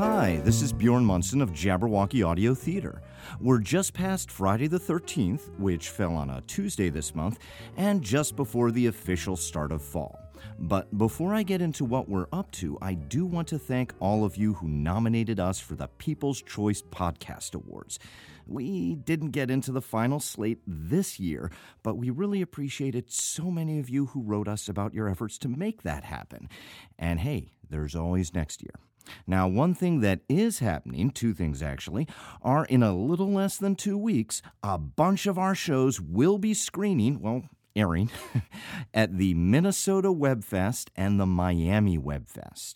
Hi, this is Bjorn Munson of Jabberwocky Audio Theater. We're just past Friday the 13th, which fell on a Tuesday this month, and just before the official start of fall. But before I get into what we're up to, I do want to thank all of you who nominated us for the People's Choice Podcast Awards. We didn't get into the final slate this year, but we really appreciated so many of you who wrote us about your efforts to make that happen. And hey, there's always next year. Now, one thing that is happening, two things actually, are in a little less than two weeks, a bunch of our shows will be screening, well, airing, at the Minnesota Webfest and the Miami Webfest.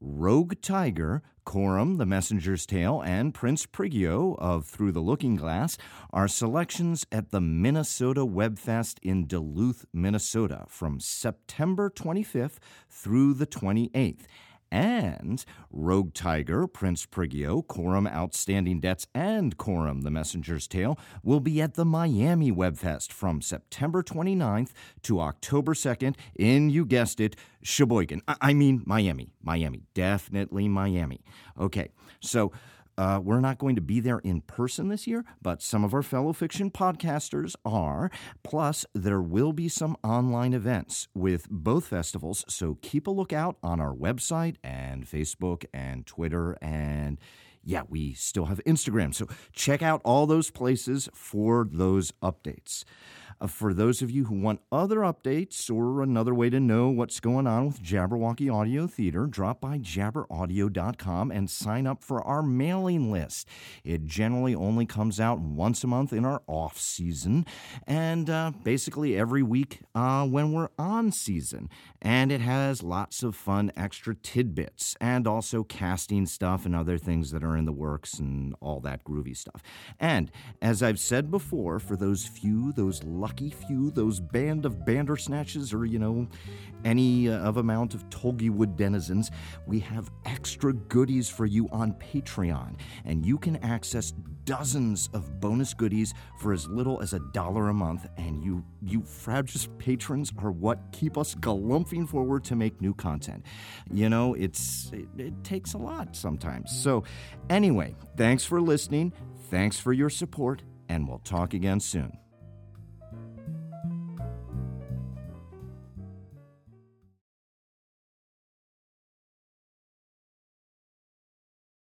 Rogue Tiger, Corum, The Messenger's Tale, and Prince Prigio of Through the Looking Glass are selections at the Minnesota Webfest in Duluth, Minnesota from September 25th through the 28th and Rogue Tiger, Prince Prigio, Corum Outstanding Debts, and Corum The Messenger's Tale will be at the Miami Webfest from September 29th to October 2nd in, you guessed it, Sheboygan. I, I mean, Miami. Miami. Definitely Miami. Okay, so uh, we're not going to be there in person this year, but some of our fellow fiction podcasters are. Plus, there will be some online events with both festivals, so keep a lookout on our website and Facebook and Twitter and yeah, we still have Instagram. So check out all those places for those updates. Uh, for those of you who want other updates or another way to know what's going on with Jabberwocky Audio Theater, drop by jabberaudio.com and sign up for our mailing list. It generally only comes out once a month in our off season and uh, basically every week uh, when we're on season. And it has lots of fun extra tidbits and also casting stuff and other things that are in the works and all that groovy stuff. And as I've said before, for those few, those lucky few, those band of bandersnatches, or, you know, any uh, of amount of Tulgey Wood denizens, we have extra goodies for you on Patreon, and you can access dozens of bonus goodies for as little as a dollar a month. And you, you Frabjous patrons are what keep us galumphing forward to make new content. You know, it's it, it takes a lot sometimes. So, anyway, thanks for listening. Thanks for your support, and we'll talk again soon.